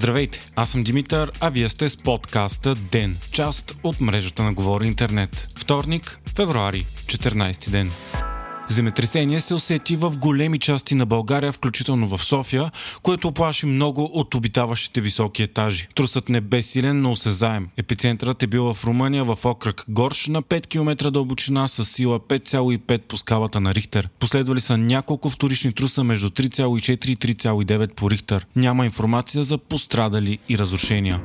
Здравейте, аз съм Димитър, а вие сте с подкаста ДЕН, част от мрежата на Говори Интернет. Вторник, февруари, 14 ден. Земетресение се усети в големи части на България, включително в София, което оплаши много от обитаващите високи етажи. Трусът не бе силен, но осезаем. Епицентърът е бил в Румъния, в окръг Горш, на 5 км дълбочина с сила 5,5 по скалата на Рихтер. Последвали са няколко вторични труса между 3,4 и 3,9 по Рихтер. Няма информация за пострадали и разрушения.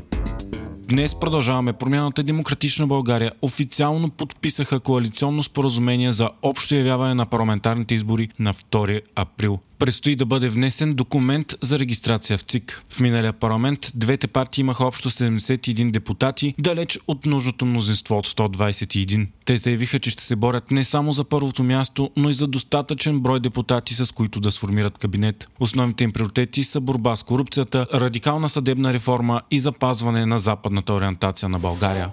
Днес продължаваме промяната Демократична България официално подписаха коалиционно споразумение за общо явяване на парламентарните избори на 2 април. Предстои да бъде внесен документ за регистрация в ЦИК. В миналия парламент двете партии имаха общо 71 депутати, далеч от нужното мнозинство от 121. Те заявиха, че ще се борят не само за първото място, но и за достатъчен брой депутати, с които да сформират кабинет. Основните им приоритети са борба с корупцията, радикална съдебна реформа и запазване на западната ориентация на България.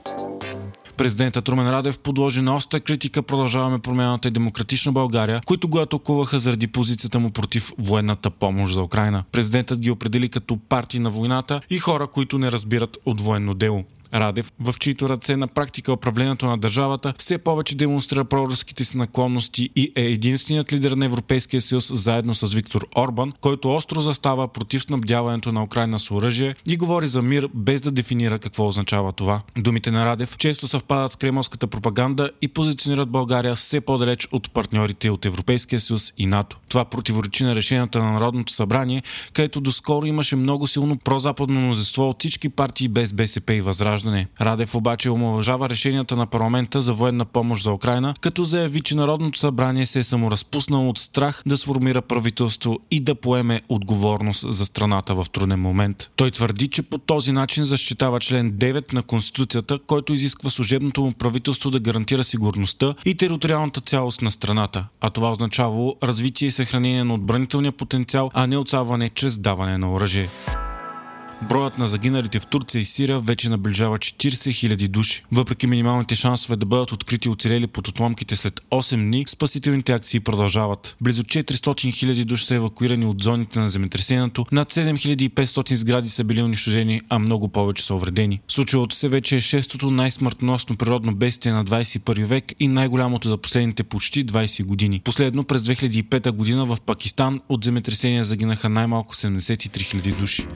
Президентът Румен Радев подложи на остра критика Продължаваме промяната и демократична България, които го атакуваха заради позицията му против военната помощ за Украина. Президентът ги определи като партии на войната и хора, които не разбират от военно дело. Радев, в чието ръце на практика управлението на държавата все повече демонстрира проруските си наклонности и е единственият лидер на Европейския съюз заедно с Виктор Орбан, който остро застава против снабдяването на Украина с оръжие и говори за мир без да дефинира какво означава това. Думите на Радев често съвпадат с кремълската пропаганда и позиционират България все по-далеч от партньорите от Европейския съюз и НАТО. Това противоречи на решенията на Народното събрание, където доскоро имаше много силно прозападно мнозинство от всички партии без БСП и Възраждане граждане. Радев обаче омалъжава решенията на парламента за военна помощ за Украина, като заяви, че Народното събрание се е саморазпуснало от страх да сформира правителство и да поеме отговорност за страната в труден момент. Той твърди, че по този начин защитава член 9 на Конституцията, който изисква служебното му правителство да гарантира сигурността и териториалната цялост на страната, а това означава развитие и съхранение на отбранителния потенциал, а не отсаване чрез даване на оръжие. Броят на загиналите в Турция и Сирия вече наближава 40 000 души. Въпреки минималните шансове да бъдат открити оцелели под отломките след 8 дни, спасителните акции продължават. Близо 400 000 души са евакуирани от зоните на земетресението, над 7500 сгради са били унищожени, а много повече са увредени. Случилото се вече е шестото най-смъртносно природно бедствие на 21 век и най-голямото за последните почти 20 години. Последно през 2005 година в Пакистан от земетресения загинаха най-малко 73 000 души.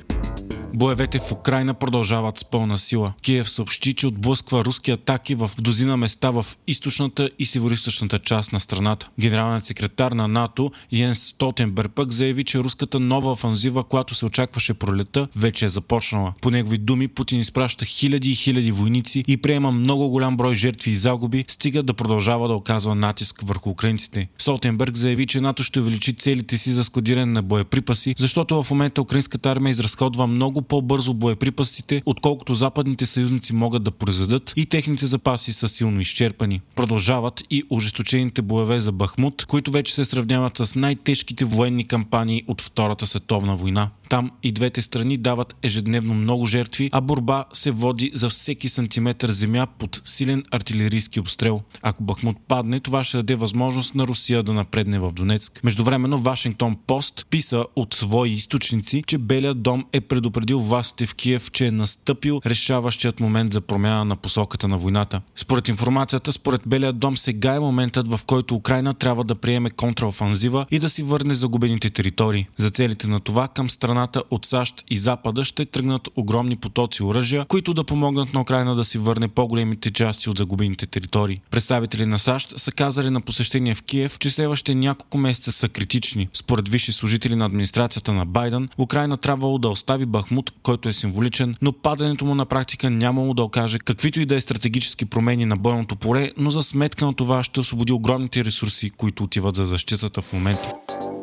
Боевете в Украина продължават с пълна сила. Киев съобщи, че отблъсква руски атаки в дозина места в източната и североизточната част на страната. Генералният секретар на НАТО Йенс Столтенберг пък заяви, че руската нова офанзива, която се очакваше пролета, вече е започнала. По негови думи Путин изпраща хиляди и хиляди войници и приема много голям брой жертви и загуби, стига да продължава да оказва натиск върху украинците. Солтенберг заяви, че НАТО ще увеличи целите си за складиране на боеприпаси, защото в момента украинската армия изразходва много по-бързо боеприпасите, отколкото западните съюзници могат да произведат и техните запаси са силно изчерпани. Продължават и ожесточените боеве за Бахмут, които вече се сравняват с най-тежките военни кампании от Втората световна война. Там и двете страни дават ежедневно много жертви, а борба се води за всеки сантиметър земя под силен артилерийски обстрел. Ако Бахмут падне, това ще даде възможност на Русия да напредне в Донецк. Междувременно Вашингтон Пост писа от свои източници, че Белият дом е предупредил властите в Киев, че е настъпил решаващият момент за промяна на посоката на войната. Според информацията, според Белият дом сега е моментът, в който Украина трябва да приеме контраофанзива и да си върне загубените територии. За целите на това към страна страната от САЩ и Запада ще тръгнат огромни потоци оръжия, които да помогнат на Украина да си върне по-големите части от загубените територии. Представители на САЩ са казали на посещение в Киев, че следващите няколко месеца са критични. Според висши служители на администрацията на Байден, Украина трябвало да остави Бахмут, който е символичен, но падането му на практика нямало да окаже каквито и да е стратегически промени на бойното поле, но за сметка на това ще освободи огромните ресурси, които отиват за защитата в момента.